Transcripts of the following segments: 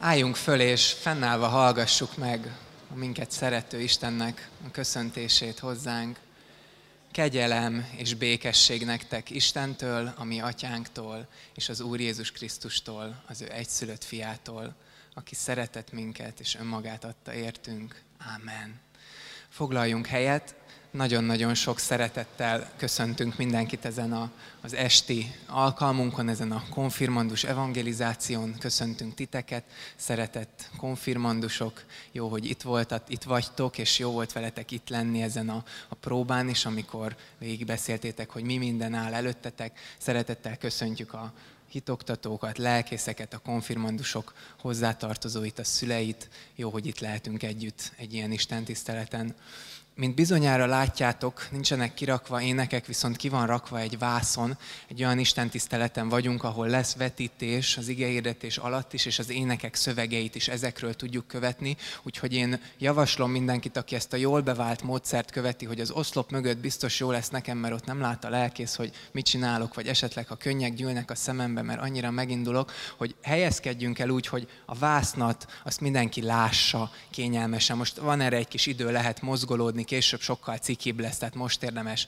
Álljunk föl, és fennállva hallgassuk meg a minket szerető Istennek a köszöntését hozzánk. Kegyelem és békesség nektek Istentől, a mi atyánktól, és az Úr Jézus Krisztustól, az ő egyszülött fiától, aki szeretett minket, és önmagát adta értünk. Ámen. Foglaljunk helyet, nagyon-nagyon sok szeretettel köszöntünk mindenkit ezen a, az esti alkalmunkon, ezen a konfirmandus evangelizáción. Köszöntünk titeket, szeretett konfirmandusok. Jó, hogy itt voltat, itt vagytok, és jó volt veletek itt lenni ezen a, a próbán is, amikor végigbeszéltétek, hogy mi minden áll előttetek. Szeretettel köszöntjük a, hitoktatókat, lelkészeket, a konfirmandusok hozzátartozóit, a szüleit. Jó, hogy itt lehetünk együtt egy ilyen Isten tiszteleten. Mint bizonyára látjátok, nincsenek kirakva énekek, viszont ki van rakva egy vászon. Egy olyan istentiszteleten vagyunk, ahol lesz vetítés az igehirdetés alatt is, és az énekek szövegeit is ezekről tudjuk követni. Úgyhogy én javaslom mindenkit, aki ezt a jól bevált módszert követi, hogy az oszlop mögött biztos jó lesz nekem, mert ott nem lát a lelkész, hogy mit csinálok, vagy esetleg ha könnyek gyűlnek a szemembe, mert annyira megindulok, hogy helyezkedjünk el úgy, hogy a vásznat azt mindenki lássa kényelmesen. Most van erre egy kis idő, lehet mozgolódni, később sokkal cikibb lesz, tehát most érdemes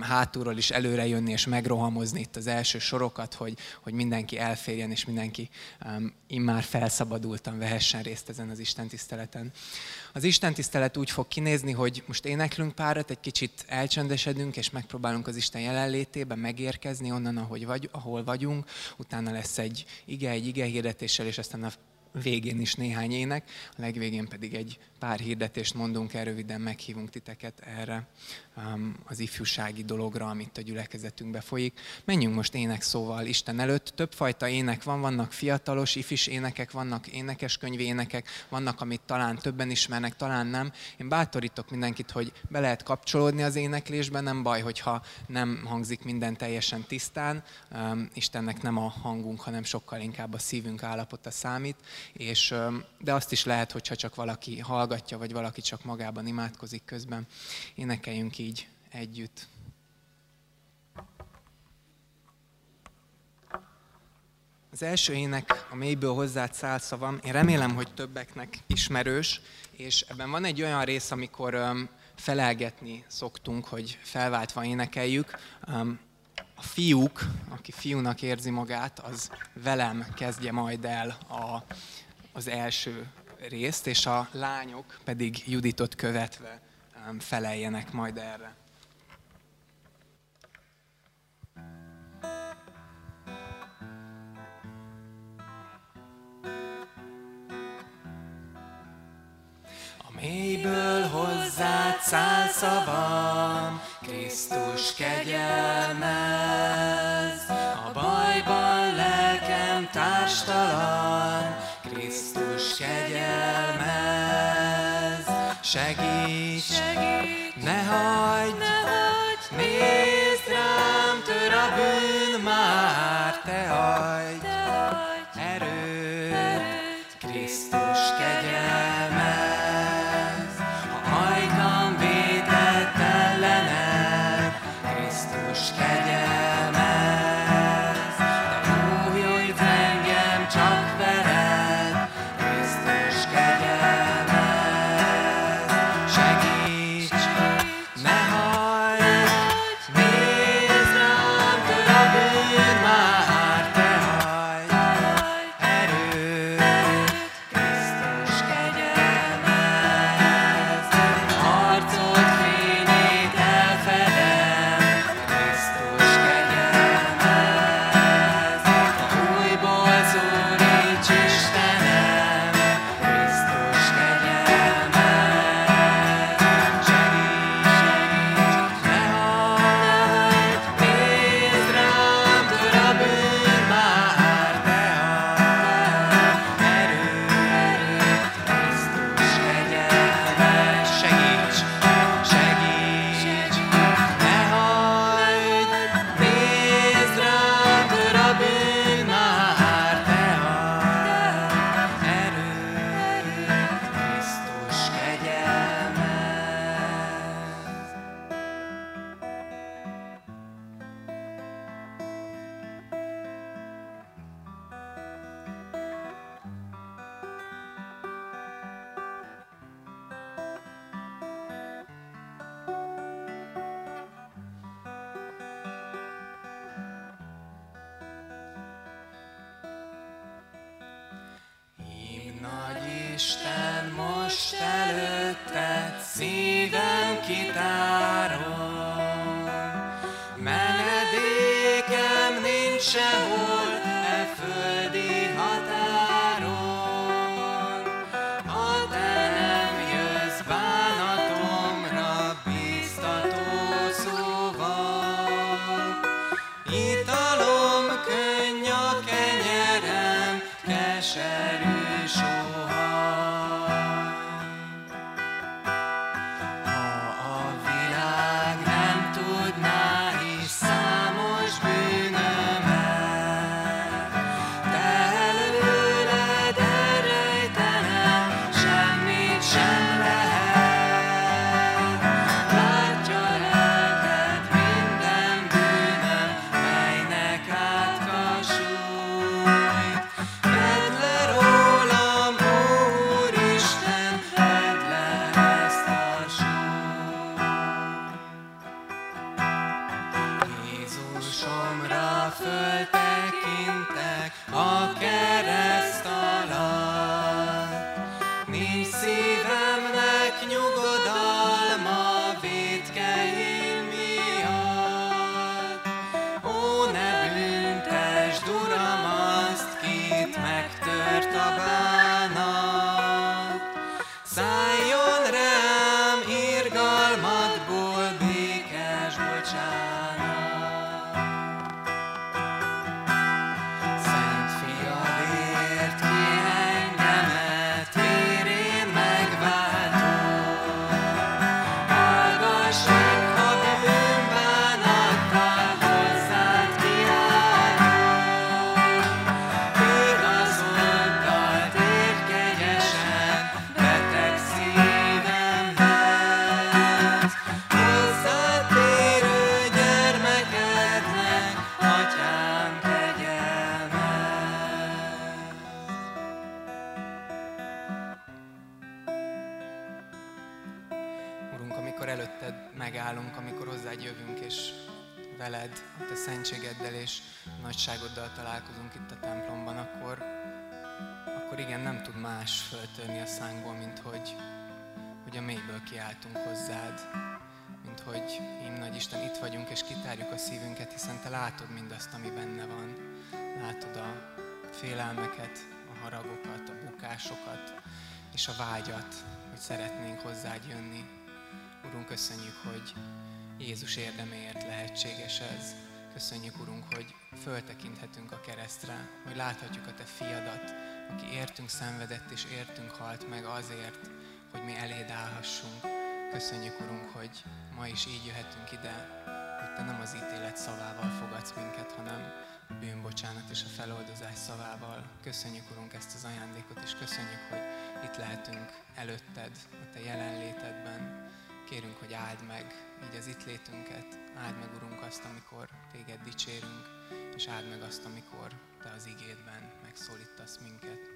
hátulról is előre jönni és megrohamozni itt az első sorokat, hogy, hogy mindenki elférjen, és mindenki immár felszabadultan vehessen részt ezen az Isten tiszteleten. Az Isten tisztelet úgy fog kinézni, hogy most éneklünk párat, egy kicsit elcsendesedünk, és megpróbálunk az Isten jelenlétében megérkezni onnan, ahogy vagy, ahol vagyunk. Utána lesz egy ige, egy ige hirdetéssel, és aztán a végén is néhány ének, a legvégén pedig egy pár hirdetést mondunk el, röviden meghívunk titeket erre um, az ifjúsági dologra, amit a gyülekezetünkbe folyik. Menjünk most ének szóval Isten előtt. Többfajta ének van, vannak fiatalos, ifis énekek, vannak énekeskönyvi énekek, vannak, amit talán többen ismernek, talán nem. Én bátorítok mindenkit, hogy be lehet kapcsolódni az éneklésbe, nem baj, hogyha nem hangzik minden teljesen tisztán. Um, Istennek nem a hangunk, hanem sokkal inkább a szívünk állapota számít. És, de azt is lehet, hogyha csak valaki hallgat, hallgatja, vagy valaki csak magában imádkozik közben. Énekeljünk így együtt. Az első ének a mélyből hozzád száll szavam. Én remélem, hogy többeknek ismerős, és ebben van egy olyan rész, amikor felelgetni szoktunk, hogy felváltva énekeljük. Fiúk, aki fiúnak érzi magát, az velem kezdje majd el a, az első részt, és a lányok pedig Juditot követve feleljenek majd erre. Mélyből hozzád száll szavam, Krisztus kegyelmez, a bajban lelkem társtalan, Krisztus kegyelmez, segíts, segíts ne hagyd, ne hagyd nézd rám, tör a bűn már, te hagyd, te hagyd Isten most előtte szívem kitárol. hogy Jézus érdeméért lehetséges ez. Köszönjük, Urunk, hogy föltekinthetünk a keresztre, hogy láthatjuk a Te fiadat, aki értünk szenvedett és értünk halt meg azért, hogy mi eléd állhassunk. Köszönjük, Urunk, hogy ma is így jöhetünk ide, hogy Te nem az ítélet szavával fogadsz minket, hanem a bűnbocsánat és a feloldozás szavával. Köszönjük, Urunk, ezt az ajándékot, és köszönjük, hogy itt lehetünk előtted, a Te jelenlétedben. Kérünk, hogy áld meg így az itt létünket, áld meg, Urunk, azt, amikor téged dicsérünk, és áld meg azt, amikor te az igédben megszólítasz minket.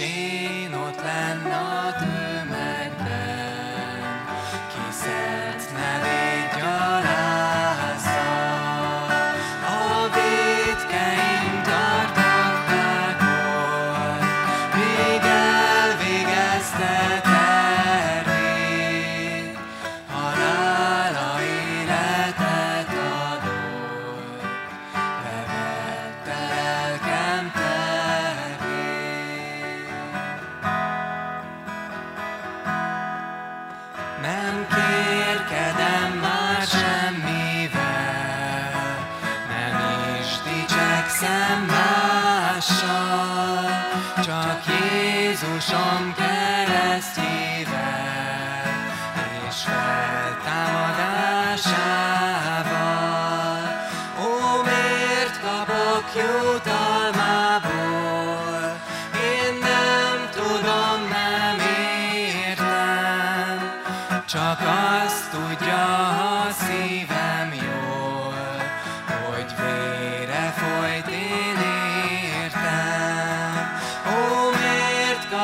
És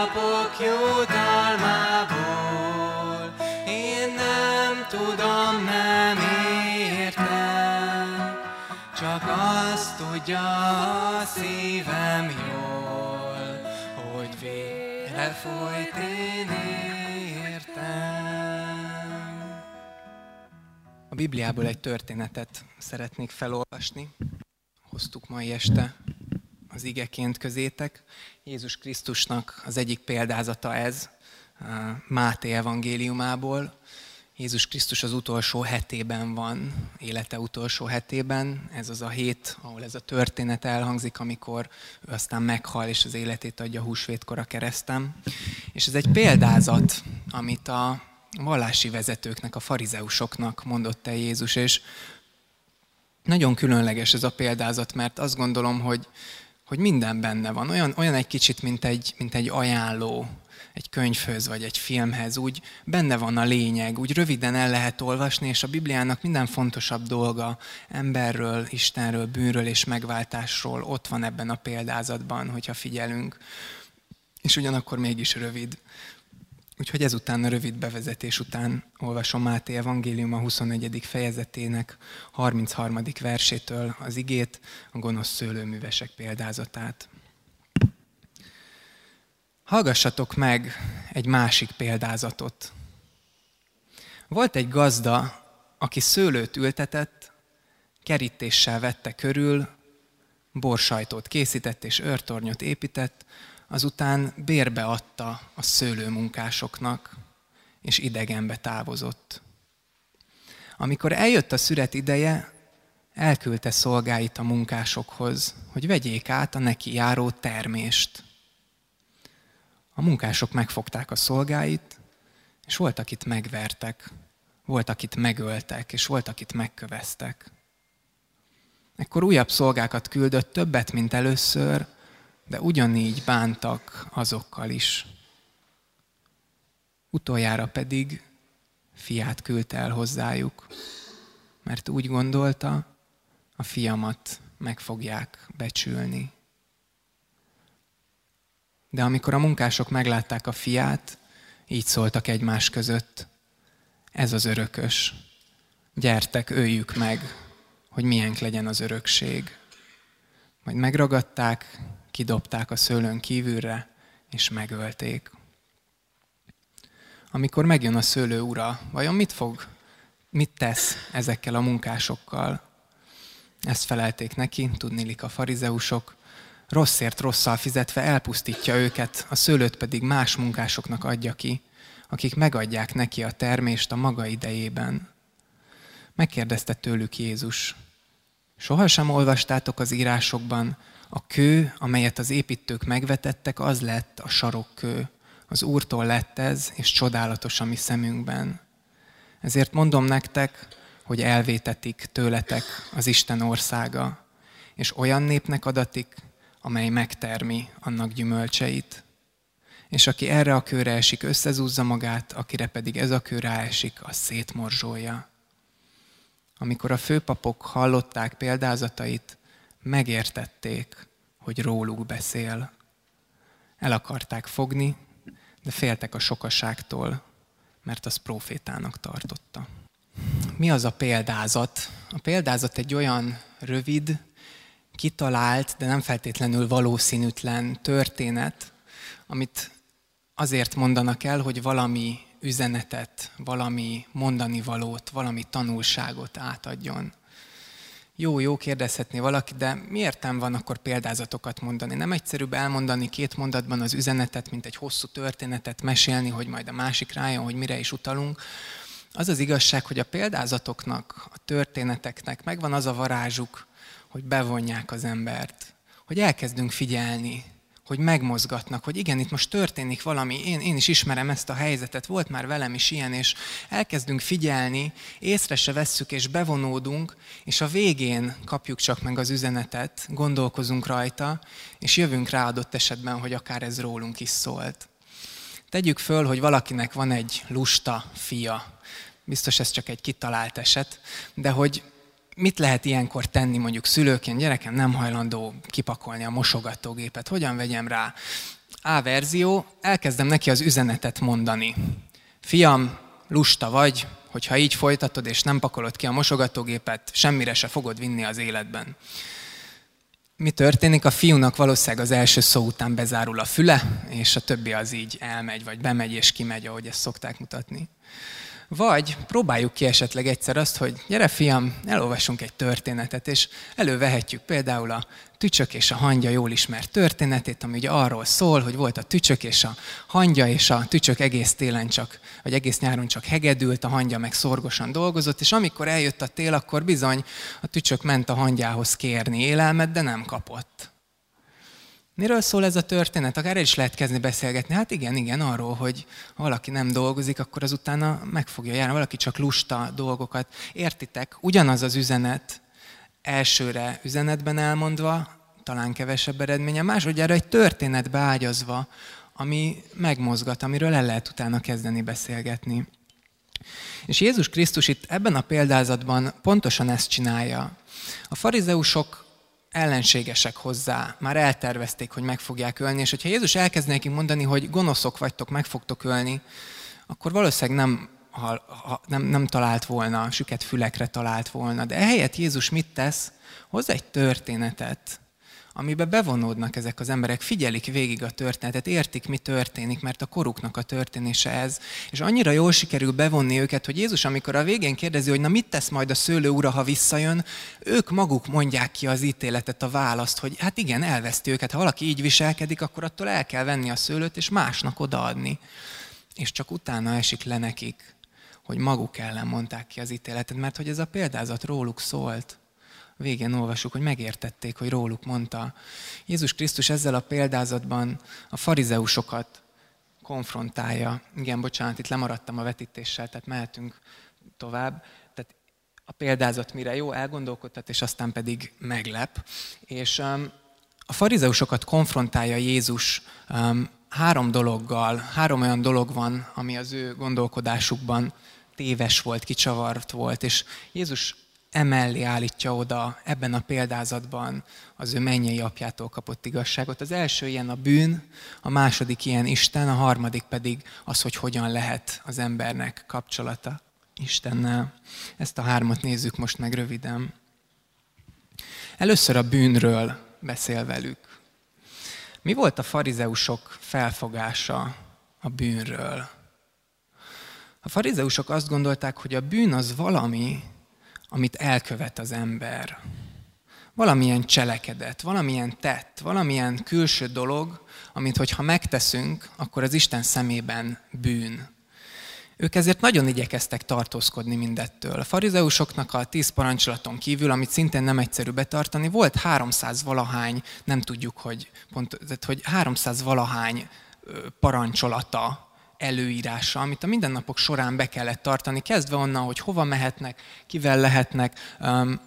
kapok jutalmából? Én nem tudom, nem értem, csak azt tudja a szívem jól, hogy vére folyt én értem. A Bibliából egy történetet szeretnék felolvasni. Hoztuk mai este az igeként közétek. Jézus Krisztusnak az egyik példázata ez, Máté evangéliumából. Jézus Krisztus az utolsó hetében van, élete utolsó hetében. Ez az a hét, ahol ez a történet elhangzik, amikor ő aztán meghal, és az életét adja húsvétkor a keresztem. És ez egy példázat, amit a vallási vezetőknek, a farizeusoknak mondott el Jézus, és nagyon különleges ez a példázat, mert azt gondolom, hogy, hogy minden benne van. Olyan, olyan egy kicsit, mint egy, mint egy ajánló, egy könyvhöz vagy egy filmhez, úgy benne van a lényeg, úgy röviden el lehet olvasni, és a Bibliának minden fontosabb dolga emberről, Istenről, bűnről és megváltásról ott van ebben a példázatban, hogyha figyelünk. És ugyanakkor mégis rövid. Úgyhogy ezután a rövid bevezetés után olvasom Máté Evangélium a 21. fejezetének 33. versétől az igét, a gonosz szőlőművesek példázatát. Hallgassatok meg egy másik példázatot. Volt egy gazda, aki szőlőt ültetett, kerítéssel vette körül, borsajtót készített és őrtornyot épített, azután bérbe adta a szőlőmunkásoknak, és idegenbe távozott. Amikor eljött a szüret ideje, elküldte szolgáit a munkásokhoz, hogy vegyék át a neki járó termést. A munkások megfogták a szolgáit, és volt, akit megvertek, volt, akit megöltek, és volt, akit megköveztek. Ekkor újabb szolgákat küldött, többet, mint először, de ugyanígy bántak azokkal is. Utoljára pedig fiát küldte el hozzájuk, mert úgy gondolta, a fiamat meg fogják becsülni. De amikor a munkások meglátták a fiát, így szóltak egymás között. Ez az örökös. Gyertek, öljük meg, hogy milyen legyen az örökség. Majd megragadták, kidobták a szőlőn kívülre, és megölték. Amikor megjön a szőlő ura, vajon mit fog, mit tesz ezekkel a munkásokkal? Ezt felelték neki, tudnilik a farizeusok, rosszért rosszal fizetve elpusztítja őket, a szőlőt pedig más munkásoknak adja ki, akik megadják neki a termést a maga idejében. Megkérdezte tőlük Jézus, sohasem olvastátok az írásokban, a kő, amelyet az építők megvetettek, az lett a sarokkő. Az Úrtól lett ez, és csodálatos a mi szemünkben. Ezért mondom nektek, hogy elvétetik tőletek az Isten országa, és olyan népnek adatik, amely megtermi annak gyümölcseit. És aki erre a kőre esik, összezúzza magát, akire pedig ez a kő ráesik, az szétmorzsolja. Amikor a főpapok hallották példázatait, megértették, hogy róluk beszél. El akarták fogni, de féltek a sokaságtól, mert az profétának tartotta. Mi az a példázat? A példázat egy olyan rövid, kitalált, de nem feltétlenül valószínűtlen történet, amit azért mondanak el, hogy valami üzenetet, valami mondani valót, valami tanulságot átadjon. Jó, jó, kérdezhetné valaki, de miért nem van akkor példázatokat mondani? Nem egyszerűbb elmondani két mondatban az üzenetet, mint egy hosszú történetet mesélni, hogy majd a másik rájön, hogy mire is utalunk. Az az igazság, hogy a példázatoknak, a történeteknek megvan az a varázsuk, hogy bevonják az embert, hogy elkezdünk figyelni, hogy megmozgatnak, hogy igen, itt most történik valami, én, én is ismerem ezt a helyzetet, volt már velem is ilyen, és elkezdünk figyelni, észre se vesszük, és bevonódunk, és a végén kapjuk csak meg az üzenetet, gondolkozunk rajta, és jövünk rá adott esetben, hogy akár ez rólunk is szólt. Tegyük föl, hogy valakinek van egy lusta fia. Biztos ez csak egy kitalált eset, de hogy mit lehet ilyenkor tenni mondjuk szülőként, gyerekem nem hajlandó kipakolni a mosogatógépet, hogyan vegyem rá? A verzió, elkezdem neki az üzenetet mondani. Fiam, lusta vagy, hogyha így folytatod és nem pakolod ki a mosogatógépet, semmire se fogod vinni az életben. Mi történik? A fiúnak valószínűleg az első szó után bezárul a füle, és a többi az így elmegy, vagy bemegy és kimegy, ahogy ezt szokták mutatni. Vagy próbáljuk ki esetleg egyszer azt, hogy gyere fiam, elolvasunk egy történetet, és elővehetjük például a tücsök és a hangya jól ismert történetét, ami ugye arról szól, hogy volt a tücsök és a hangya, és a tücsök egész télen csak, vagy egész nyáron csak hegedült, a hangya meg szorgosan dolgozott, és amikor eljött a tél, akkor bizony a tücsök ment a hangyához kérni élelmet, de nem kapott. Miről szól ez a történet? Akár el is lehet kezdeni beszélgetni. Hát igen, igen, arról, hogy ha valaki nem dolgozik, akkor az utána meg fogja járni. Valaki csak lusta dolgokat. Értitek? Ugyanaz az üzenet elsőre üzenetben elmondva, talán kevesebb eredménye, másodjára egy történetbe ágyazva, ami megmozgat, amiről el lehet utána kezdeni beszélgetni. És Jézus Krisztus itt ebben a példázatban pontosan ezt csinálja. A farizeusok ellenségesek hozzá, már eltervezték, hogy meg fogják ölni, és hogyha Jézus elkezd nekik mondani, hogy gonoszok vagytok, meg fogtok ölni, akkor valószínűleg nem, ha, ha, nem, nem talált volna, süket fülekre talált volna. De ehelyett Jézus mit tesz? Hoz egy történetet, amiben bevonódnak ezek az emberek, figyelik végig a történetet, értik, mi történik, mert a koruknak a történése ez. És annyira jól sikerül bevonni őket, hogy Jézus, amikor a végén kérdezi, hogy na mit tesz majd a szőlő ura, ha visszajön, ők maguk mondják ki az ítéletet, a választ, hogy hát igen, elveszti őket. Ha valaki így viselkedik, akkor attól el kell venni a szőlőt, és másnak odaadni. És csak utána esik le nekik, hogy maguk ellen mondták ki az ítéletet, mert hogy ez a példázat róluk szólt végén olvasjuk, hogy megértették, hogy róluk mondta. Jézus Krisztus ezzel a példázatban a farizeusokat konfrontálja. Igen, bocsánat, itt lemaradtam a vetítéssel, tehát mehetünk tovább. Tehát a példázat mire jó, elgondolkodtat, és aztán pedig meglep. És um, a farizeusokat konfrontálja Jézus um, három dologgal, három olyan dolog van, ami az ő gondolkodásukban téves volt, kicsavart volt, és Jézus emellé állítja oda ebben a példázatban az ő mennyei apjától kapott igazságot. Az első ilyen a bűn, a második ilyen Isten, a harmadik pedig az, hogy hogyan lehet az embernek kapcsolata Istennel. Ezt a hármat nézzük most meg röviden. Először a bűnről beszél velük. Mi volt a farizeusok felfogása a bűnről? A farizeusok azt gondolták, hogy a bűn az valami, amit elkövet az ember. Valamilyen cselekedet, valamilyen tett, valamilyen külső dolog, amit hogyha megteszünk, akkor az Isten szemében bűn. Ők ezért nagyon igyekeztek tartózkodni mindettől. A farizeusoknak a tíz parancsolaton kívül, amit szintén nem egyszerű betartani, volt 300 valahány, nem tudjuk, hogy, pont, tehát, hogy 300 valahány parancsolata előírása, amit a mindennapok során be kellett tartani, kezdve onnan, hogy hova mehetnek, kivel lehetnek, um,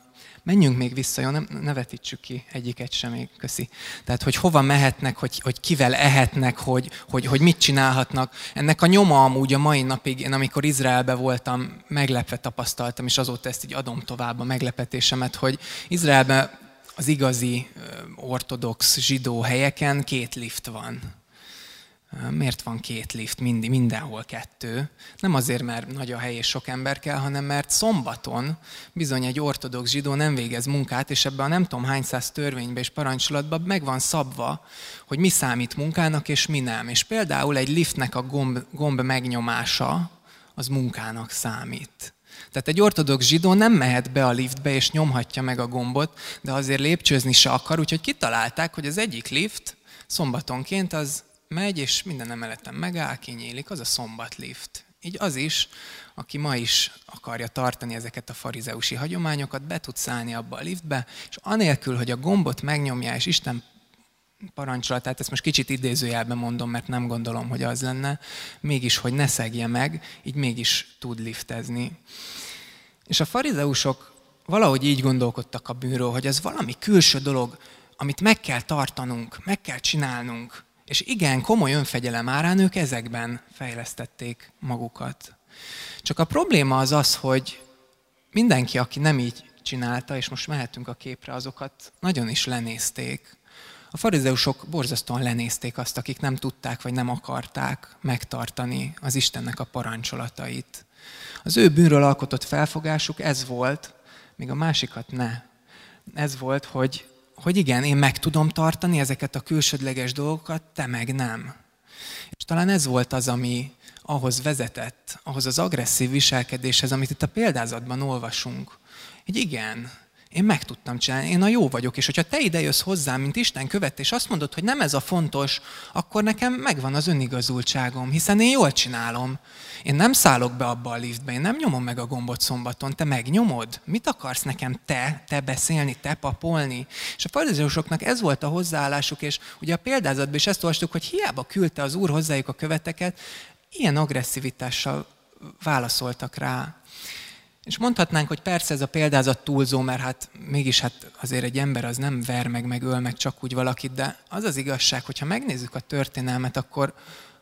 menjünk még vissza, jó, nem, ne vetítsük ki egyiket sem még, köszi. Tehát, hogy hova mehetnek, hogy, hogy kivel ehetnek, hogy, hogy, hogy mit csinálhatnak. Ennek a nyoma amúgy a mai napig, én amikor Izraelbe voltam, meglepve tapasztaltam, és azóta ezt így adom tovább a meglepetésemet, hogy Izraelben az igazi ortodox zsidó helyeken két lift van Miért van két lift, mindig, mindenhol kettő? Nem azért, mert nagy a hely és sok ember kell, hanem mert szombaton bizony egy ortodox zsidó nem végez munkát, és ebben a nem tudom hány száz törvényben és parancsolatban meg van szabva, hogy mi számít munkának és mi nem. És például egy liftnek a gomb, gomb megnyomása az munkának számít. Tehát egy ortodox zsidó nem mehet be a liftbe és nyomhatja meg a gombot, de azért lépcsőzni se akar, úgyhogy kitalálták, hogy az egyik lift szombatonként az megy, és minden emeleten megáll, kinyílik, az a szombatlift. Így az is, aki ma is akarja tartani ezeket a farizeusi hagyományokat, be tud szállni abba a liftbe, és anélkül, hogy a gombot megnyomja, és Isten parancsolatát, ezt most kicsit idézőjelben mondom, mert nem gondolom, hogy az lenne, mégis, hogy ne szegje meg, így mégis tud liftezni. És a farizeusok valahogy így gondolkodtak a bűnről, hogy ez valami külső dolog, amit meg kell tartanunk, meg kell csinálnunk, és igen, komoly önfegyelem árán ők ezekben fejlesztették magukat. Csak a probléma az az, hogy mindenki, aki nem így csinálta, és most mehetünk a képre, azokat nagyon is lenézték. A farizeusok borzasztóan lenézték azt, akik nem tudták vagy nem akarták megtartani az Istennek a parancsolatait. Az ő bűnről alkotott felfogásuk ez volt, még a másikat ne. Ez volt, hogy hogy igen, én meg tudom tartani ezeket a külsődleges dolgokat, te meg nem. És talán ez volt az, ami ahhoz vezetett, ahhoz az agresszív viselkedéshez, amit itt a példázatban olvasunk. Hogy igen, én meg tudtam csinálni, én a jó vagyok, és hogyha te ide jössz hozzám, mint Isten követ, és azt mondod, hogy nem ez a fontos, akkor nekem megvan az önigazultságom, hiszen én jól csinálom. Én nem szállok be abba a liftbe, én nem nyomom meg a gombot szombaton, te megnyomod. Mit akarsz nekem te, te beszélni, te papolni? És a farizeusoknak ez volt a hozzáállásuk, és ugye a példázatban is ezt olvastuk, hogy hiába küldte az Úr hozzájuk a követeket, ilyen agresszivitással válaszoltak rá. És mondhatnánk, hogy persze ez a példázat túlzó, mert hát mégis hát azért egy ember az nem ver meg, meg öl meg csak úgy valakit, de az az igazság, hogyha megnézzük a történelmet, akkor,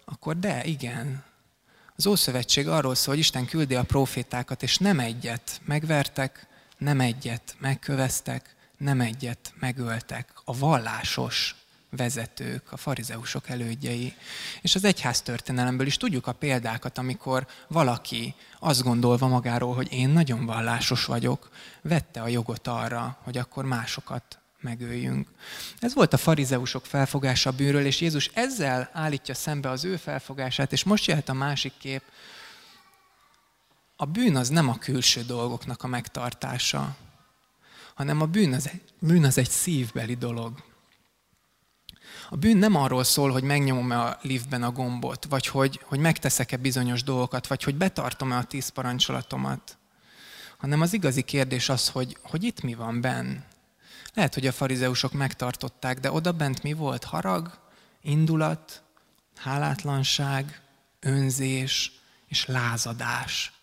akkor de, igen. Az Ószövetség arról szól, hogy Isten küldi a profétákat, és nem egyet megvertek, nem egyet megköveztek, nem egyet megöltek. A vallásos vezetők, a farizeusok elődjei. És az egyház történelemből is tudjuk a példákat, amikor valaki azt gondolva magáról, hogy én nagyon vallásos vagyok, vette a jogot arra, hogy akkor másokat megöljünk. Ez volt a farizeusok felfogása a bűnről, és Jézus ezzel állítja szembe az ő felfogását, és most jöhet a másik kép. A bűn az nem a külső dolgoknak a megtartása, hanem a bűn az, bűn az egy szívbeli dolog. A bűn nem arról szól, hogy megnyomom-e a liftben a gombot, vagy hogy, hogy megteszek-e bizonyos dolgokat, vagy hogy betartom-e a tíz parancsolatomat, hanem az igazi kérdés az, hogy, hogy itt mi van benn. Lehet, hogy a farizeusok megtartották, de oda bent mi volt? Harag, indulat, hálátlanság, önzés és lázadás.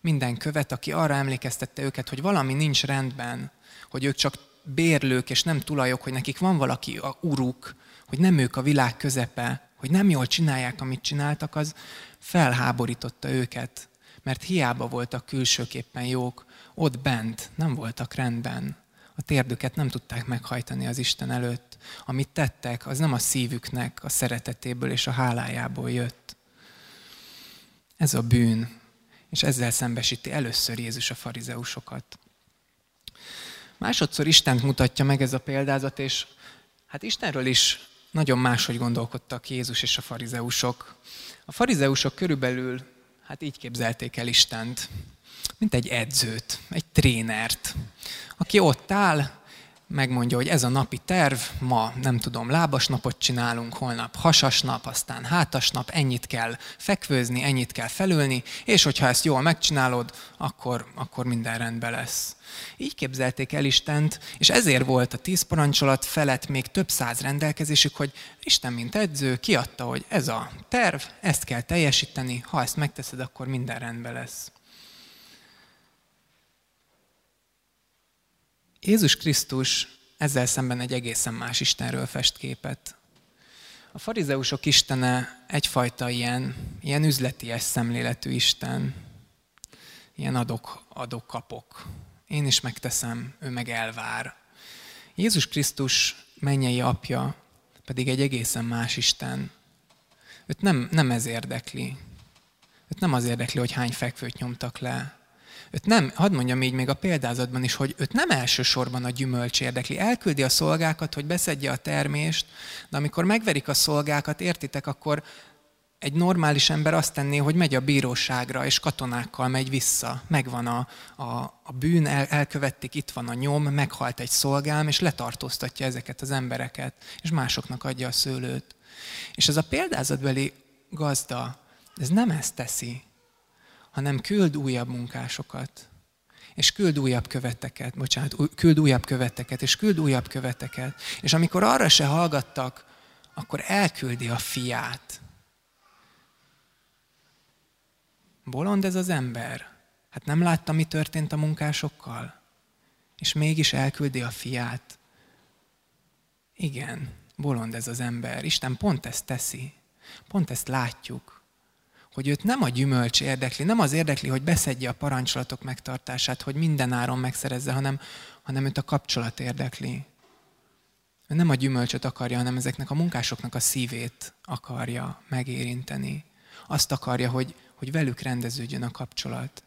Minden követ, aki arra emlékeztette őket, hogy valami nincs rendben, hogy ők csak bérlők és nem tulajok, hogy nekik van valaki a uruk, hogy nem ők a világ közepe, hogy nem jól csinálják, amit csináltak, az felháborította őket, mert hiába voltak külsőképpen jók, ott bent nem voltak rendben. A térdüket nem tudták meghajtani az Isten előtt. Amit tettek, az nem a szívüknek a szeretetéből és a hálájából jött. Ez a bűn, és ezzel szembesíti először Jézus a farizeusokat. Másodszor Istent mutatja meg ez a példázat, és hát Istenről is nagyon máshogy gondolkodtak Jézus és a farizeusok. A farizeusok körülbelül, hát így képzelték el Istent, mint egy edzőt, egy trénert, aki ott áll, megmondja, hogy ez a napi terv, ma nem tudom, lábas napot csinálunk, holnap hasas nap, aztán hátas nap, ennyit kell fekvőzni, ennyit kell felülni, és hogyha ezt jól megcsinálod, akkor, akkor minden rendben lesz. Így képzelték el Istent, és ezért volt a tíz parancsolat felett még több száz rendelkezésük, hogy Isten, mint edző, kiadta, hogy ez a terv, ezt kell teljesíteni, ha ezt megteszed, akkor minden rendben lesz. Jézus Krisztus ezzel szemben egy egészen más Istenről fest képet. A farizeusok istene egyfajta ilyen, ilyen üzleti szemléletű Isten, ilyen adok, adok, kapok. Én is megteszem, ő meg elvár. Jézus Krisztus mennyei apja pedig egy egészen más Isten. Őt nem, nem ez érdekli. Őt nem az érdekli, hogy hány fekvőt nyomtak le. Őt nem, hadd mondjam így még a példázatban is, hogy őt nem elsősorban a gyümölcs érdekli. Elküldi a szolgákat, hogy beszedje a termést, de amikor megverik a szolgákat, értitek, akkor egy normális ember azt tenné, hogy megy a bíróságra, és katonákkal megy vissza. Megvan a, a, a bűn, el, elkövették, itt van a nyom, meghalt egy szolgám, és letartóztatja ezeket az embereket, és másoknak adja a szőlőt. És ez a példázatbeli gazda, ez nem ezt teszi, hanem küld újabb munkásokat, és küld újabb követeket, bocsánat, küld újabb követeket, és küld újabb követeket. És amikor arra se hallgattak, akkor elküldi a fiát. Bolond ez az ember. Hát nem látta, mi történt a munkásokkal? És mégis elküldi a fiát. Igen, bolond ez az ember. Isten pont ezt teszi. Pont ezt látjuk. Hogy őt nem a gyümölcs érdekli, nem az érdekli, hogy beszedje a parancsolatok megtartását, hogy minden áron megszerezze, hanem, hanem őt a kapcsolat érdekli. Ő nem a gyümölcsöt akarja, hanem ezeknek a munkásoknak a szívét akarja megérinteni. Azt akarja, hogy, hogy velük rendeződjön a kapcsolat.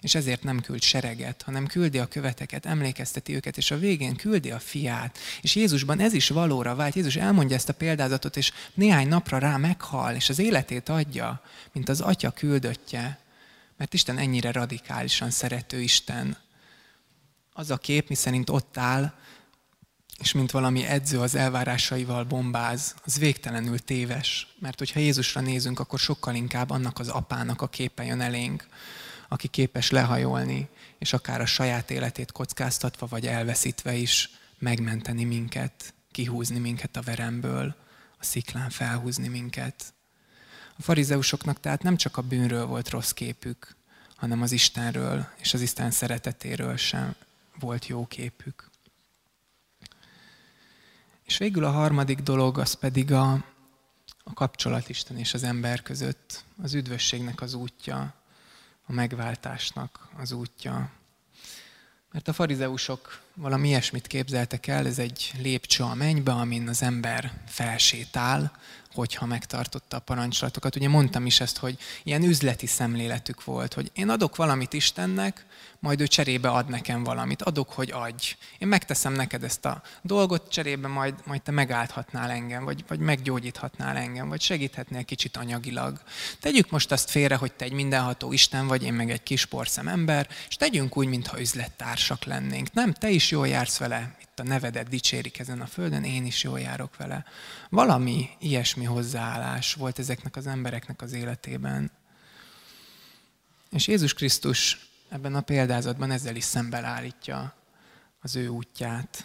És ezért nem küld sereget, hanem küldi a követeket, emlékezteti őket, és a végén küldi a fiát. És Jézusban ez is valóra vált. Jézus elmondja ezt a példázatot, és néhány napra rá meghal, és az életét adja, mint az atya küldöttje. Mert Isten ennyire radikálisan szerető Isten. Az a kép, miszerint ott áll, és mint valami edző az elvárásaival bombáz, az végtelenül téves. Mert hogyha Jézusra nézünk, akkor sokkal inkább annak az apának a képe jön elénk, aki képes lehajolni, és akár a saját életét kockáztatva vagy elveszítve is megmenteni minket, kihúzni minket a veremből, a sziklán felhúzni minket. A farizeusoknak tehát nem csak a bűnről volt rossz képük, hanem az Istenről és az Isten szeretetéről sem volt jó képük. És végül a harmadik dolog az pedig a, a kapcsolat Isten és az ember között, az üdvösségnek az útja, a megváltásnak az útja. Mert a farizeusok valami ilyesmit képzeltek el, ez egy lépcső a mennybe, amin az ember felsétál, hogyha megtartotta a parancsolatokat. Ugye mondtam is ezt, hogy ilyen üzleti szemléletük volt, hogy én adok valamit Istennek, majd ő cserébe ad nekem valamit. Adok, hogy adj. Én megteszem neked ezt a dolgot, cserébe majd, majd te megállhatnál engem, vagy, vagy meggyógyíthatnál engem, vagy segíthetnél kicsit anyagilag. Tegyük most azt félre, hogy te egy mindenható Isten vagy, én meg egy kis porszem ember, és tegyünk úgy, mintha üzlettársak lennénk. Nem, te is jól jársz vele, itt a nevedet dicsérik ezen a földön, én is jól járok vele. Valami ilyesmi hozzáállás volt ezeknek az embereknek az életében. És Jézus Krisztus ebben a példázatban ezzel is szemben állítja az ő útját.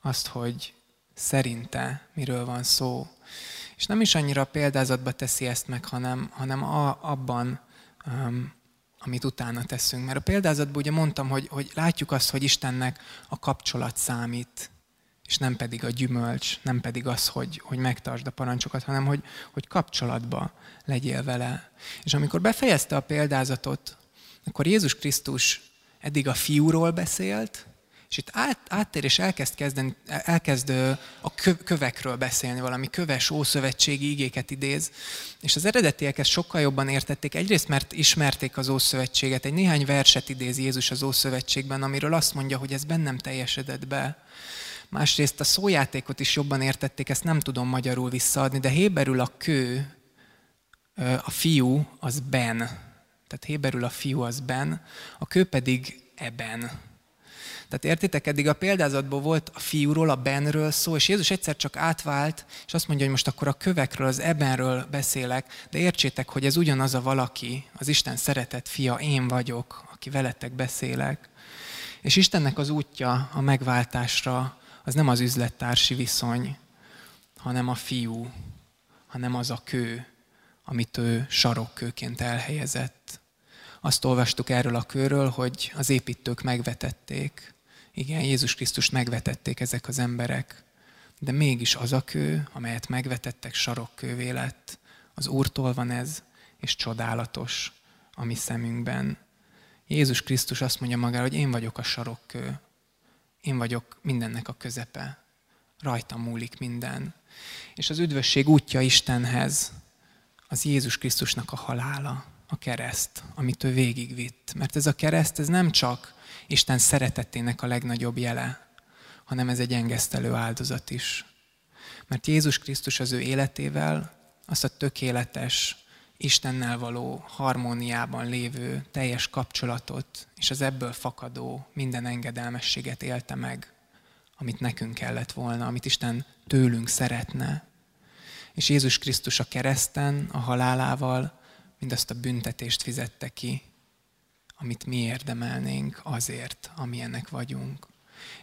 Azt, hogy szerinte miről van szó. És nem is annyira a példázatba teszi ezt meg, hanem, hanem a, abban, um, amit utána teszünk. Mert a példázatban ugye mondtam, hogy, hogy látjuk azt, hogy Istennek a kapcsolat számít, és nem pedig a gyümölcs, nem pedig az, hogy, hogy megtartsd a parancsokat, hanem hogy, hogy kapcsolatba legyél vele. És amikor befejezte a példázatot, akkor Jézus Krisztus eddig a fiúról beszélt, és itt át, áttér és elkezd, kezdeni, elkezd a kövekről beszélni, valami köves ószövetségi igéket idéz, és az eredetiek ezt sokkal jobban értették. Egyrészt, mert ismerték az Ószövetséget, egy néhány verset idéz Jézus az Ószövetségben, amiről azt mondja, hogy ez bennem teljesedett be. Másrészt a szójátékot is jobban értették, ezt nem tudom magyarul visszaadni, de héberül a kő, a fiú, az ben. Tehát héberül a fiú az ben, a kő pedig eben. Tehát értitek, eddig a példázatból volt a fiúról, a benről szó, és Jézus egyszer csak átvált, és azt mondja, hogy most akkor a kövekről, az ebenről beszélek, de értsétek, hogy ez ugyanaz a valaki, az Isten szeretett fia, én vagyok, aki veletek beszélek. És Istennek az útja a megváltásra az nem az üzlettársi viszony, hanem a fiú, hanem az a kő, amit ő sarokkőként elhelyezett. Azt olvastuk erről a kőről, hogy az építők megvetették. Igen, Jézus Krisztust megvetették ezek az emberek, de mégis az a kő, amelyet megvetettek, sarokkővé lett. Az Úrtól van ez, és csodálatos a mi szemünkben. Jézus Krisztus azt mondja magára, hogy én vagyok a sarokkő. Én vagyok mindennek a közepe. Rajtam múlik minden. És az üdvösség útja Istenhez az Jézus Krisztusnak a halála, a kereszt, amit ő végigvitt. Mert ez a kereszt, ez nem csak Isten szeretetének a legnagyobb jele, hanem ez egy engesztelő áldozat is. Mert Jézus Krisztus az ő életével azt a tökéletes, Istennel való harmóniában lévő teljes kapcsolatot, és az ebből fakadó minden engedelmességet élte meg, amit nekünk kellett volna, amit Isten tőlünk szeretne. És Jézus Krisztus a kereszten, a halálával mindazt a büntetést fizette ki, amit mi érdemelnénk azért, amilyenek vagyunk.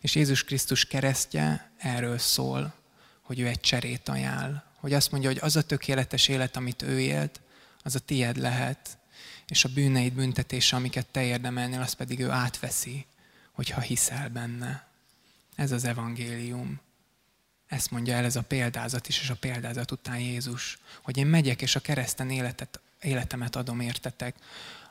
És Jézus Krisztus keresztje erről szól, hogy ő egy cserét ajánl, hogy azt mondja, hogy az a tökéletes élet, amit ő élt, az a tied lehet, és a bűneid büntetése, amiket te érdemelnél, az pedig ő átveszi, hogyha hiszel benne. Ez az evangélium. Ezt mondja el ez a példázat is, és a példázat után Jézus, hogy én megyek, és a kereszten életet, életemet adom értetek,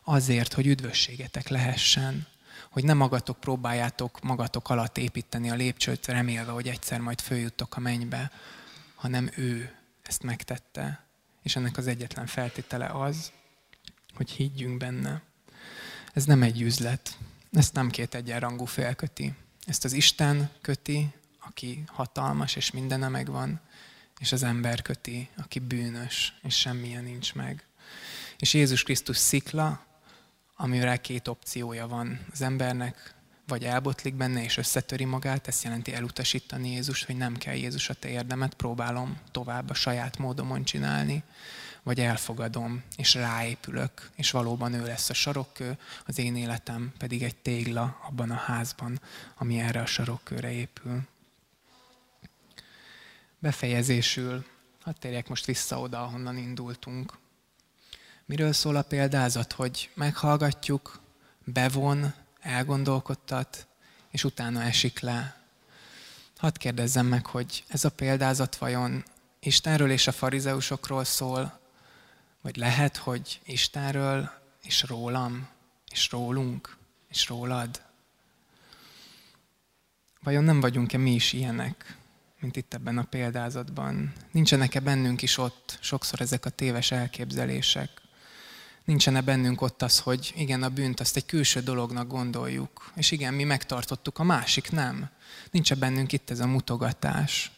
azért, hogy üdvösségetek lehessen, hogy nem magatok próbáljátok magatok alatt építeni a lépcsőt, remélve, hogy egyszer majd följuttok a mennybe, hanem ő ezt megtette. És ennek az egyetlen feltétele az, hogy higgyünk benne. Ez nem egy üzlet. Ezt nem két egyenrangú fél köti. Ezt az Isten köti, aki hatalmas és mindene megvan, és az ember köti, aki bűnös, és semmilyen nincs meg. És Jézus Krisztus szikla, amire két opciója van az embernek, vagy elbotlik benne és összetöri magát, ezt jelenti elutasítani Jézust, hogy nem kell Jézus a te érdemet, próbálom tovább a saját módomon csinálni, vagy elfogadom, és ráépülök, és valóban ő lesz a sarokkő, az én életem pedig egy tégla abban a házban, ami erre a sarokkőre épül. Befejezésül, hadd térjek most vissza oda, ahonnan indultunk. Miről szól a példázat, hogy meghallgatjuk, bevon, elgondolkodtat, és utána esik le. Hadd kérdezzem meg, hogy ez a példázat vajon Istenről és a farizeusokról szól, vagy lehet, hogy Istenről és rólam, és rólunk, és rólad? Vajon nem vagyunk-e mi is ilyenek, mint itt ebben a példázatban? Nincsenek-e bennünk is ott sokszor ezek a téves elképzelések? Nincsen-e bennünk ott az, hogy igen, a bűnt azt egy külső dolognak gondoljuk, és igen, mi megtartottuk, a másik nem. Nincs-e bennünk itt ez a mutogatás,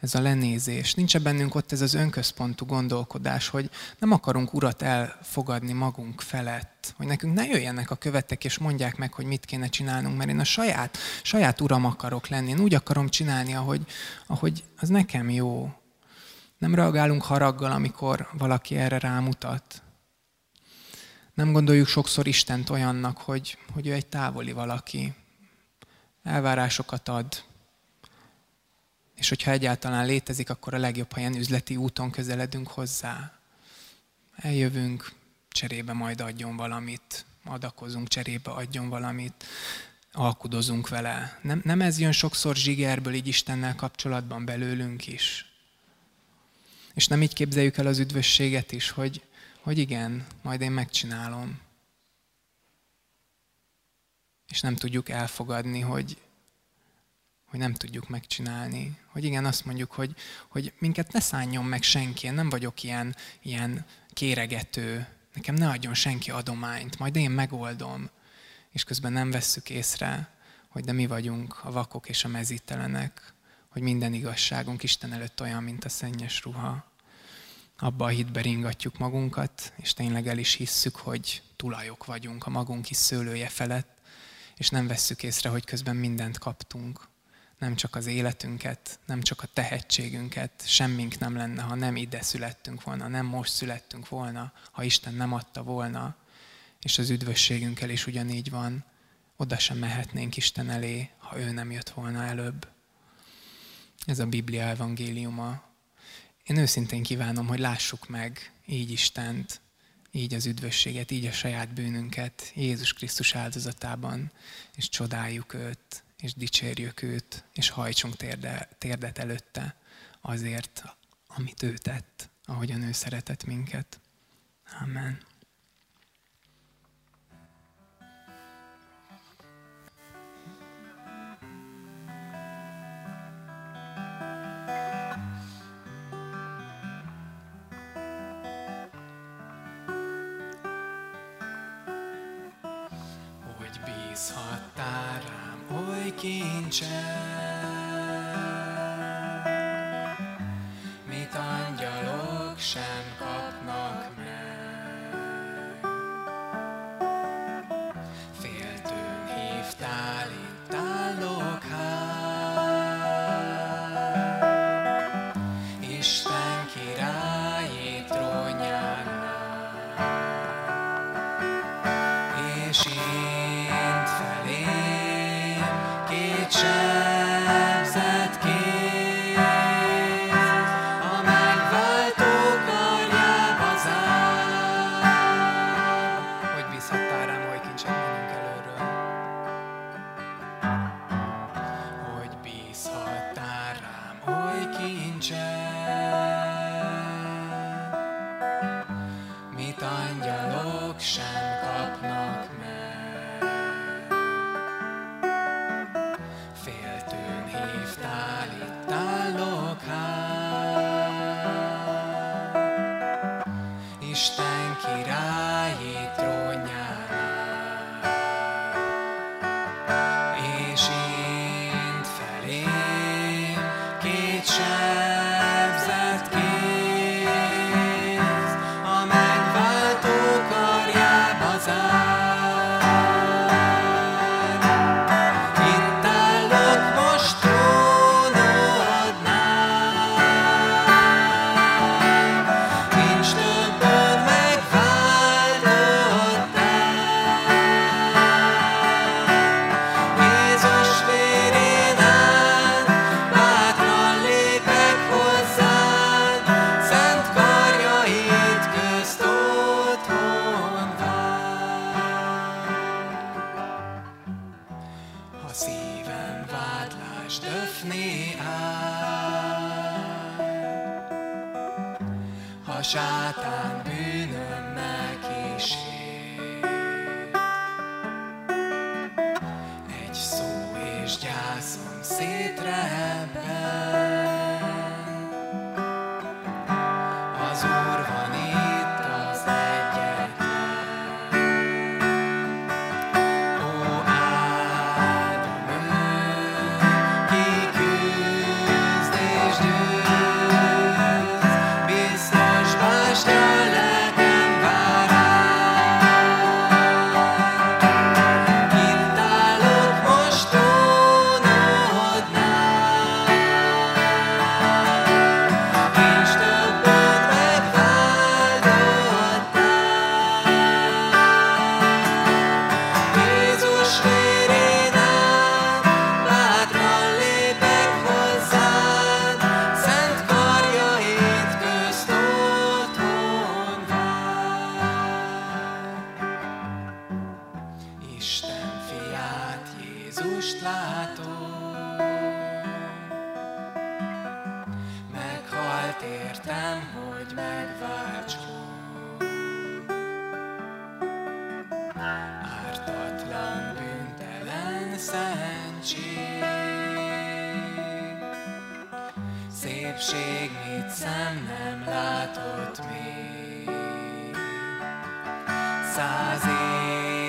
ez a lenézés. Nincs-e bennünk ott ez az önközpontú gondolkodás, hogy nem akarunk urat elfogadni magunk felett, hogy nekünk ne jöjjenek a követek és mondják meg, hogy mit kéne csinálnunk, mert én a saját, saját uram akarok lenni, én úgy akarom csinálni, ahogy, ahogy az nekem jó. Nem reagálunk haraggal, amikor valaki erre rámutat. Nem gondoljuk sokszor Istent olyannak, hogy, hogy ő egy távoli valaki. Elvárásokat ad. És hogyha egyáltalán létezik, akkor a legjobb, ha ilyen üzleti úton közeledünk hozzá. Eljövünk, cserébe majd adjon valamit, adakozunk, cserébe adjon valamit, alkudozunk vele. Nem, nem ez jön sokszor zsigerből így Istennel kapcsolatban belőlünk is. És nem így képzeljük el az üdvösséget is, hogy, hogy igen, majd én megcsinálom. És nem tudjuk elfogadni, hogy, hogy nem tudjuk megcsinálni. Hogy igen, azt mondjuk, hogy, hogy minket ne szálljon meg senki, én nem vagyok ilyen, ilyen kéregető, nekem ne adjon senki adományt, majd én megoldom. És közben nem vesszük észre, hogy de mi vagyunk a vakok és a mezítelenek, hogy minden igazságunk Isten előtt olyan, mint a szennyes ruha abba a hitbe ringatjuk magunkat, és tényleg el is hisszük, hogy tulajok vagyunk a magunk is szőlője felett, és nem vesszük észre, hogy közben mindent kaptunk. Nem csak az életünket, nem csak a tehetségünket, semmink nem lenne, ha nem ide születtünk volna, nem most születtünk volna, ha Isten nem adta volna, és az üdvösségünkkel is ugyanígy van, oda sem mehetnénk Isten elé, ha ő nem jött volna előbb. Ez a Biblia evangéliuma, én őszintén kívánom, hogy lássuk meg így Istent, így az üdvösséget, így a saját bűnünket Jézus Krisztus áldozatában, és csodáljuk őt, és dicsérjük őt, és hajtsunk térde, térdet előtte azért, amit ő tett, ahogyan ő szeretett minket. Amen. Hogy bízhattál rá, Breaking child. szentség. Szépség, mit szem nem látott még, száz év.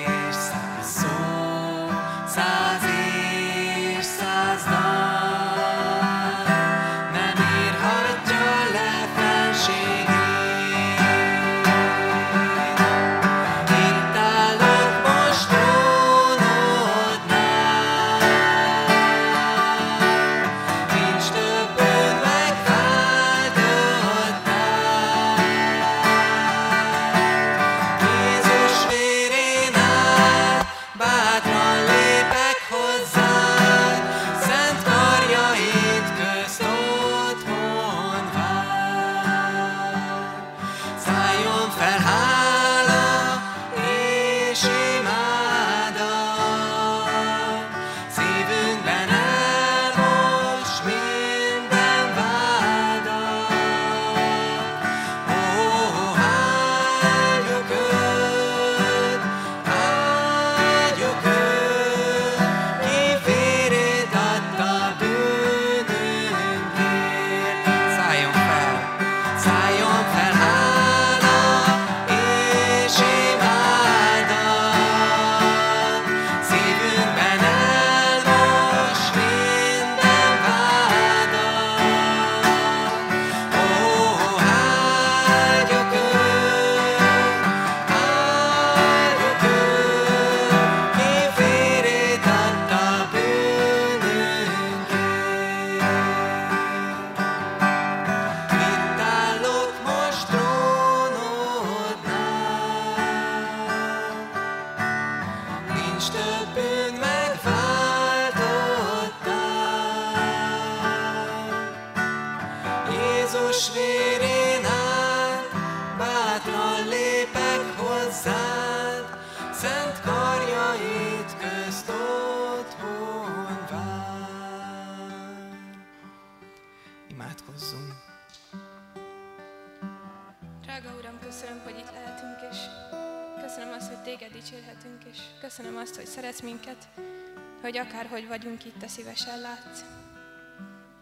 Hogy akárhogy vagyunk itt, te szívesen látsz.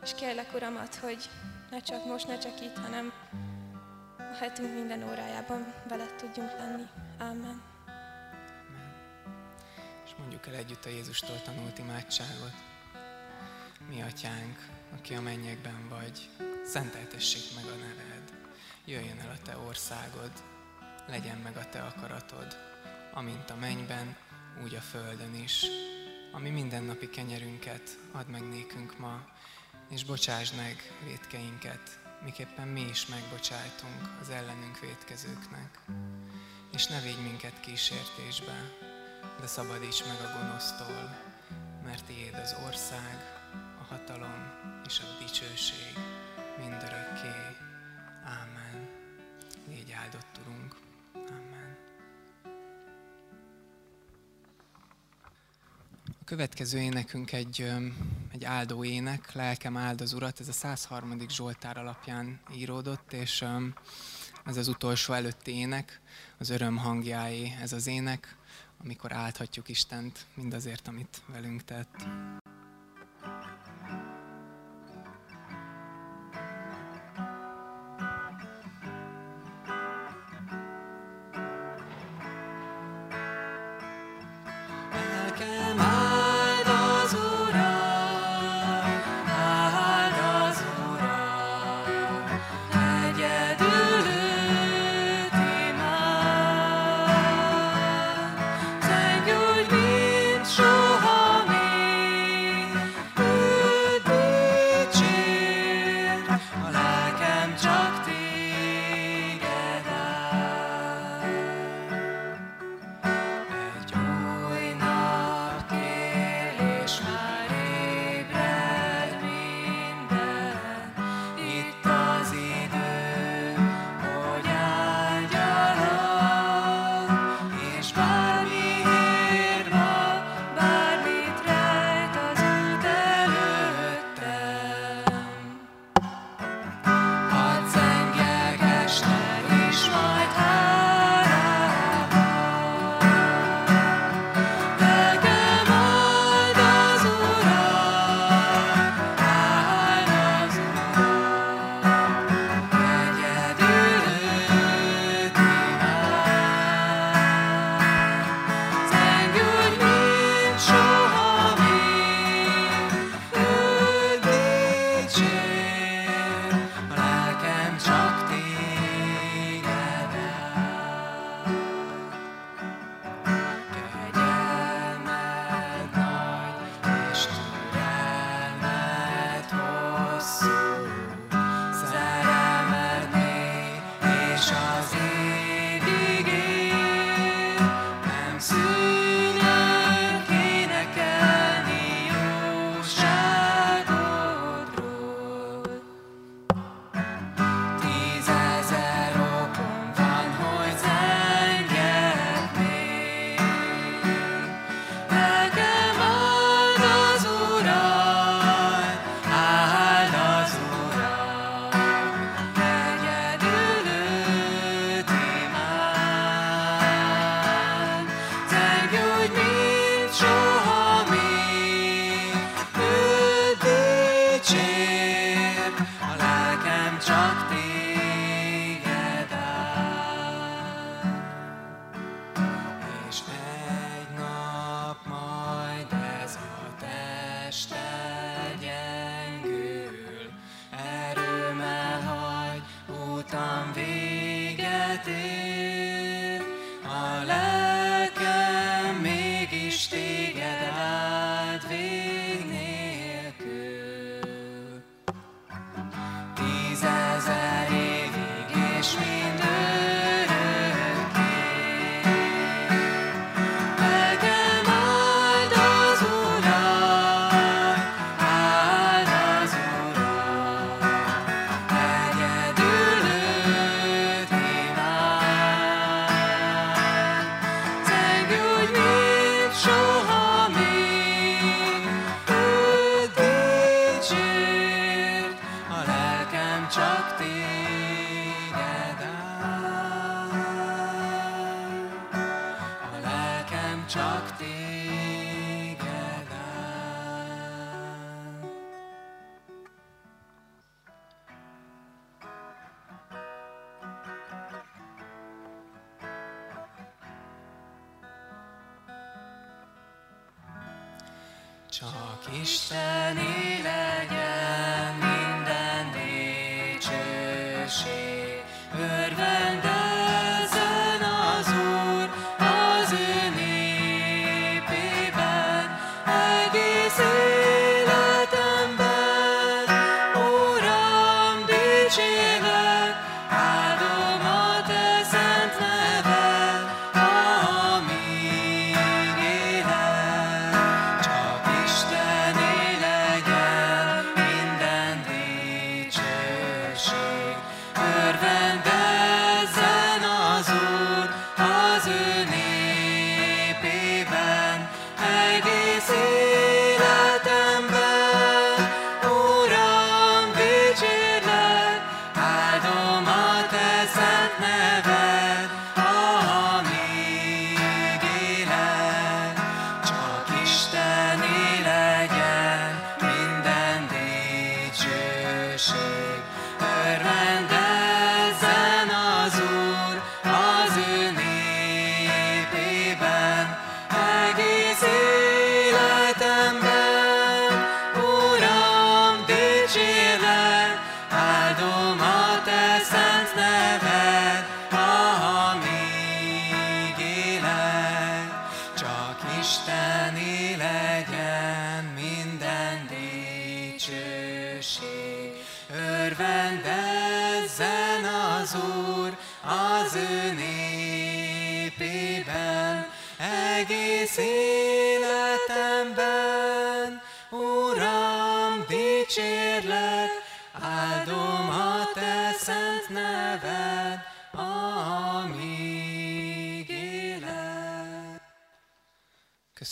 És kérlek, Uramat, hogy ne csak most, ne csak itt, hanem a hetünk minden órájában veled tudjunk lenni. Amen. És mondjuk el együtt a Jézustól tanult imádságot. Mi atyánk, aki a mennyekben vagy, szenteltessék meg a neved. Jöjjön el a te országod, legyen meg a te akaratod, amint a mennyben, úgy a földön is. Ami mindennapi kenyerünket add meg nékünk ma, és bocsásd meg védkeinket, miképpen mi is megbocsájtunk az ellenünk védkezőknek. És ne védj minket kísértésbe, de szabadíts meg a gonosztól, mert tiéd az ország, a hatalom és a dicsőség mindörökké. Ámen. Légy áldott, következő énekünk egy, egy áldó ének, Lelkem áld az Urat, ez a 103. Zsoltár alapján íródott, és ez az utolsó előtti ének, az öröm hangjáé ez az ének, amikor áldhatjuk Istent mindazért, amit velünk tett.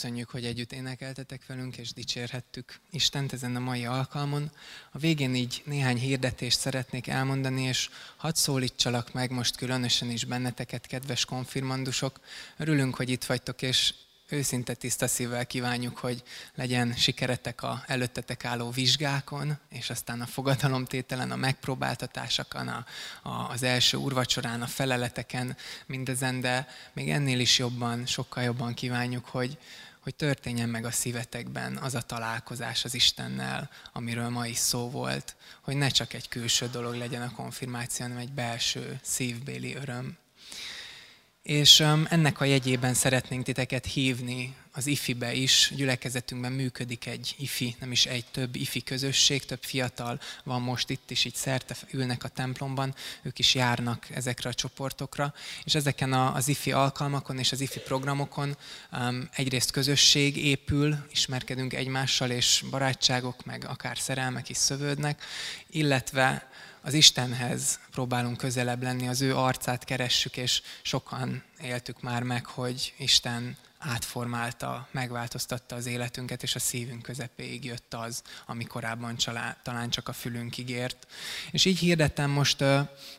Köszönjük, hogy együtt énekeltetek velünk, és dicsérhettük Istent ezen a mai alkalmon. A végén így néhány hirdetést szeretnék elmondani, és hadd szólítsalak meg most különösen is benneteket, kedves konfirmandusok. Örülünk, hogy itt vagytok, és őszinte tiszta szívvel kívánjuk, hogy legyen sikeretek a előttetek álló vizsgákon, és aztán a fogadalomtételen, a megpróbáltatásokon, a, a, az első urvacsorán, a feleleteken, mindezen, de még ennél is jobban, sokkal jobban kívánjuk, hogy, hogy történjen meg a szívetekben az a találkozás az Istennel, amiről ma is szó volt, hogy ne csak egy külső dolog legyen a konfirmáció, hanem egy belső, szívbéli öröm. És ennek a jegyében szeretnénk titeket hívni az IFI-be is. Gyülekezetünkben működik egy IFI, nem is egy, több IFI közösség, több fiatal van most itt is, így szerte ülnek a templomban, ők is járnak ezekre a csoportokra, és ezeken a, az IFI alkalmakon és az IFI programokon egyrészt közösség épül, ismerkedünk egymással, és barátságok, meg akár szerelmek is szövődnek, illetve az Istenhez próbálunk közelebb lenni, az ő arcát keressük, és sokan éltük már meg, hogy Isten átformálta, megváltoztatta az életünket, és a szívünk közepéig jött az, ami korábban csalá, talán csak a fülünkig ért. És így hirdettem, most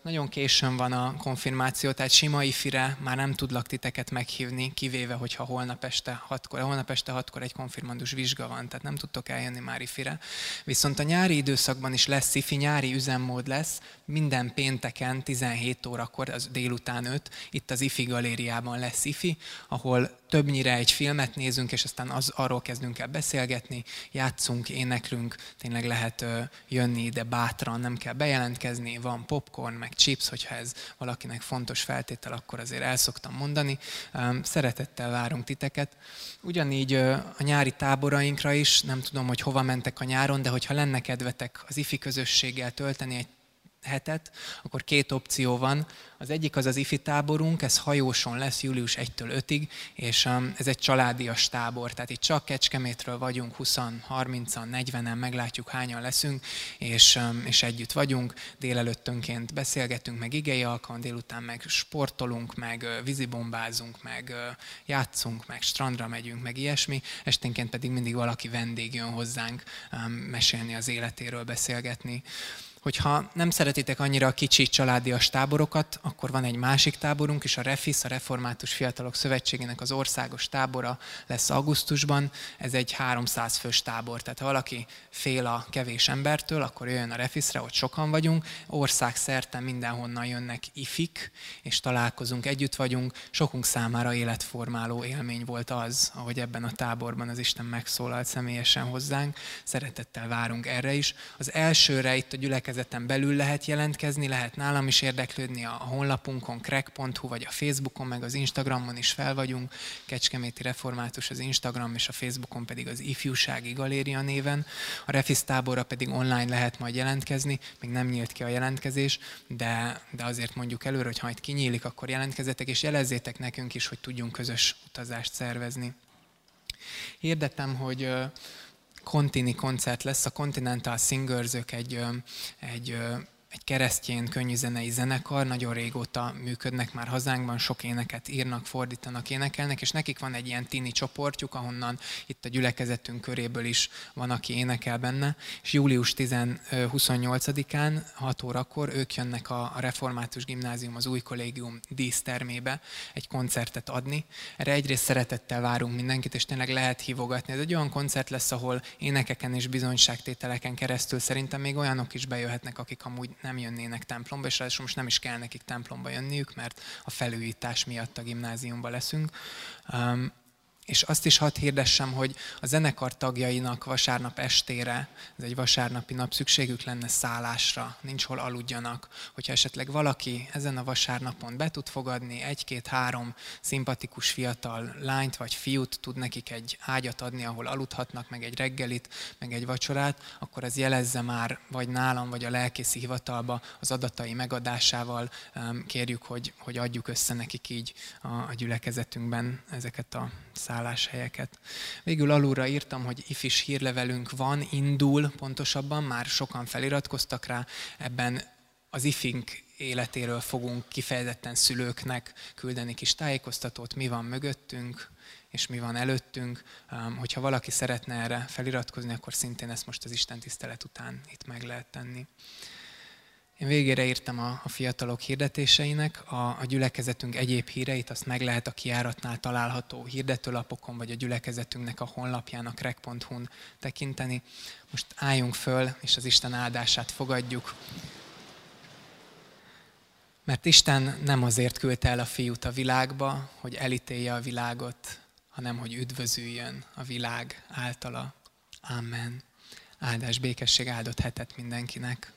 nagyon későn van a konfirmáció, tehát sima ifire már nem tudlak titeket meghívni, kivéve, hogyha holnap este hatkor, holnap este hatkor egy konfirmandus vizsga van, tehát nem tudtok eljönni már ifire. Viszont a nyári időszakban is lesz ifi, nyári üzemmód lesz, minden pénteken 17 órakor, az délután 5, itt az IFI galériában lesz IFI, ahol többnyire egy filmet nézünk, és aztán az, arról kezdünk el beszélgetni, játszunk, éneklünk, tényleg lehet ö, jönni ide bátran, nem kell bejelentkezni, van popcorn, meg chips, hogyha ez valakinek fontos feltétel, akkor azért el szoktam mondani. Szeretettel várunk titeket. Ugyanígy ö, a nyári táborainkra is, nem tudom, hogy hova mentek a nyáron, de hogyha lenne kedvetek az IFI közösséggel tölteni egy hetet, akkor két opció van. Az egyik az az ifi táborunk, ez hajóson lesz július 1-től 5-ig, és um, ez egy családias tábor, tehát itt csak Kecskemétről vagyunk, 20 30-an, 40-en, meglátjuk hányan leszünk, és, um, és együtt vagyunk, délelőttönként beszélgetünk, meg igei alkalom, délután meg sportolunk, meg vízibombázunk, meg játszunk, meg strandra megyünk, meg ilyesmi, esténként pedig mindig valaki vendég jön hozzánk um, mesélni az életéről, beszélgetni. Hogyha nem szeretitek annyira a kicsi családias táborokat, akkor van egy másik táborunk is, a REFIS, a Református Fiatalok Szövetségének az országos tábora lesz augusztusban. Ez egy 300 fős tábor, tehát ha valaki fél a kevés embertől, akkor jöjjön a REFIS-re, ott sokan vagyunk. Országszerte mindenhonnan jönnek ifik, és találkozunk, együtt vagyunk. Sokunk számára életformáló élmény volt az, ahogy ebben a táborban az Isten megszólalt személyesen hozzánk. Szeretettel várunk erre is. Az elsőre itt a gyülekezet gyülekezeten belül lehet jelentkezni, lehet nálam is érdeklődni a honlapunkon, crack.hu, vagy a Facebookon, meg az Instagramon is fel vagyunk. Kecskeméti Református az Instagram, és a Facebookon pedig az Ifjúsági Galéria néven. A Refis táborra pedig online lehet majd jelentkezni, még nem nyílt ki a jelentkezés, de, de azért mondjuk előre, hogy ha majd kinyílik, akkor jelentkezzetek, és jelezzétek nekünk is, hogy tudjunk közös utazást szervezni. Hirdetem, hogy Contini koncert lesz, a Continental Singers, ők egy, egy egy keresztjén könnyűzenei zenekar, nagyon régóta működnek már hazánkban, sok éneket írnak, fordítanak, énekelnek, és nekik van egy ilyen tini csoportjuk, ahonnan itt a gyülekezetünk köréből is van, aki énekel benne, és július 28-án, 6 órakor ők jönnek a, Református Gimnázium, az új kollégium dísztermébe egy koncertet adni. Erre egyrészt szeretettel várunk mindenkit, és tényleg lehet hívogatni. Ez egy olyan koncert lesz, ahol énekeken és bizonyságtételeken keresztül szerintem még olyanok is bejöhetnek, akik amúgy nem jönnének templomba, és ráadásul most nem is kell nekik templomba jönniük, mert a felújítás miatt a gimnáziumba leszünk. Um, és azt is hadd hirdessem, hogy a zenekar tagjainak vasárnap estére, ez egy vasárnapi nap, szükségük lenne szállásra, nincs hol aludjanak. Hogyha esetleg valaki ezen a vasárnapon be tud fogadni egy-két-három szimpatikus fiatal lányt vagy fiút, tud nekik egy ágyat adni, ahol aludhatnak, meg egy reggelit, meg egy vacsorát, akkor az jelezze már, vagy nálam, vagy a lelkészi hivatalba az adatai megadásával kérjük, hogy, hogy adjuk össze nekik így a, a gyülekezetünkben ezeket a szállásokat szálláshelyeket. Végül alulra írtam, hogy ifis hírlevelünk van, indul pontosabban, már sokan feliratkoztak rá, ebben az ifink életéről fogunk kifejezetten szülőknek küldeni kis tájékoztatót, mi van mögöttünk, és mi van előttünk. Hogyha valaki szeretne erre feliratkozni, akkor szintén ezt most az Isten tisztelet után itt meg lehet tenni. Én végére írtam a, a fiatalok hirdetéseinek, a, a gyülekezetünk egyéb híreit, azt meg lehet a kiáratnál található hirdetőlapokon, vagy a gyülekezetünknek a honlapján, a crack.hu-n tekinteni. Most álljunk föl, és az Isten áldását fogadjuk. Mert Isten nem azért küldte el a fiút a világba, hogy elítélje a világot, hanem hogy üdvözüljön a világ általa. Amen. Áldás, békesség, áldott hetet mindenkinek.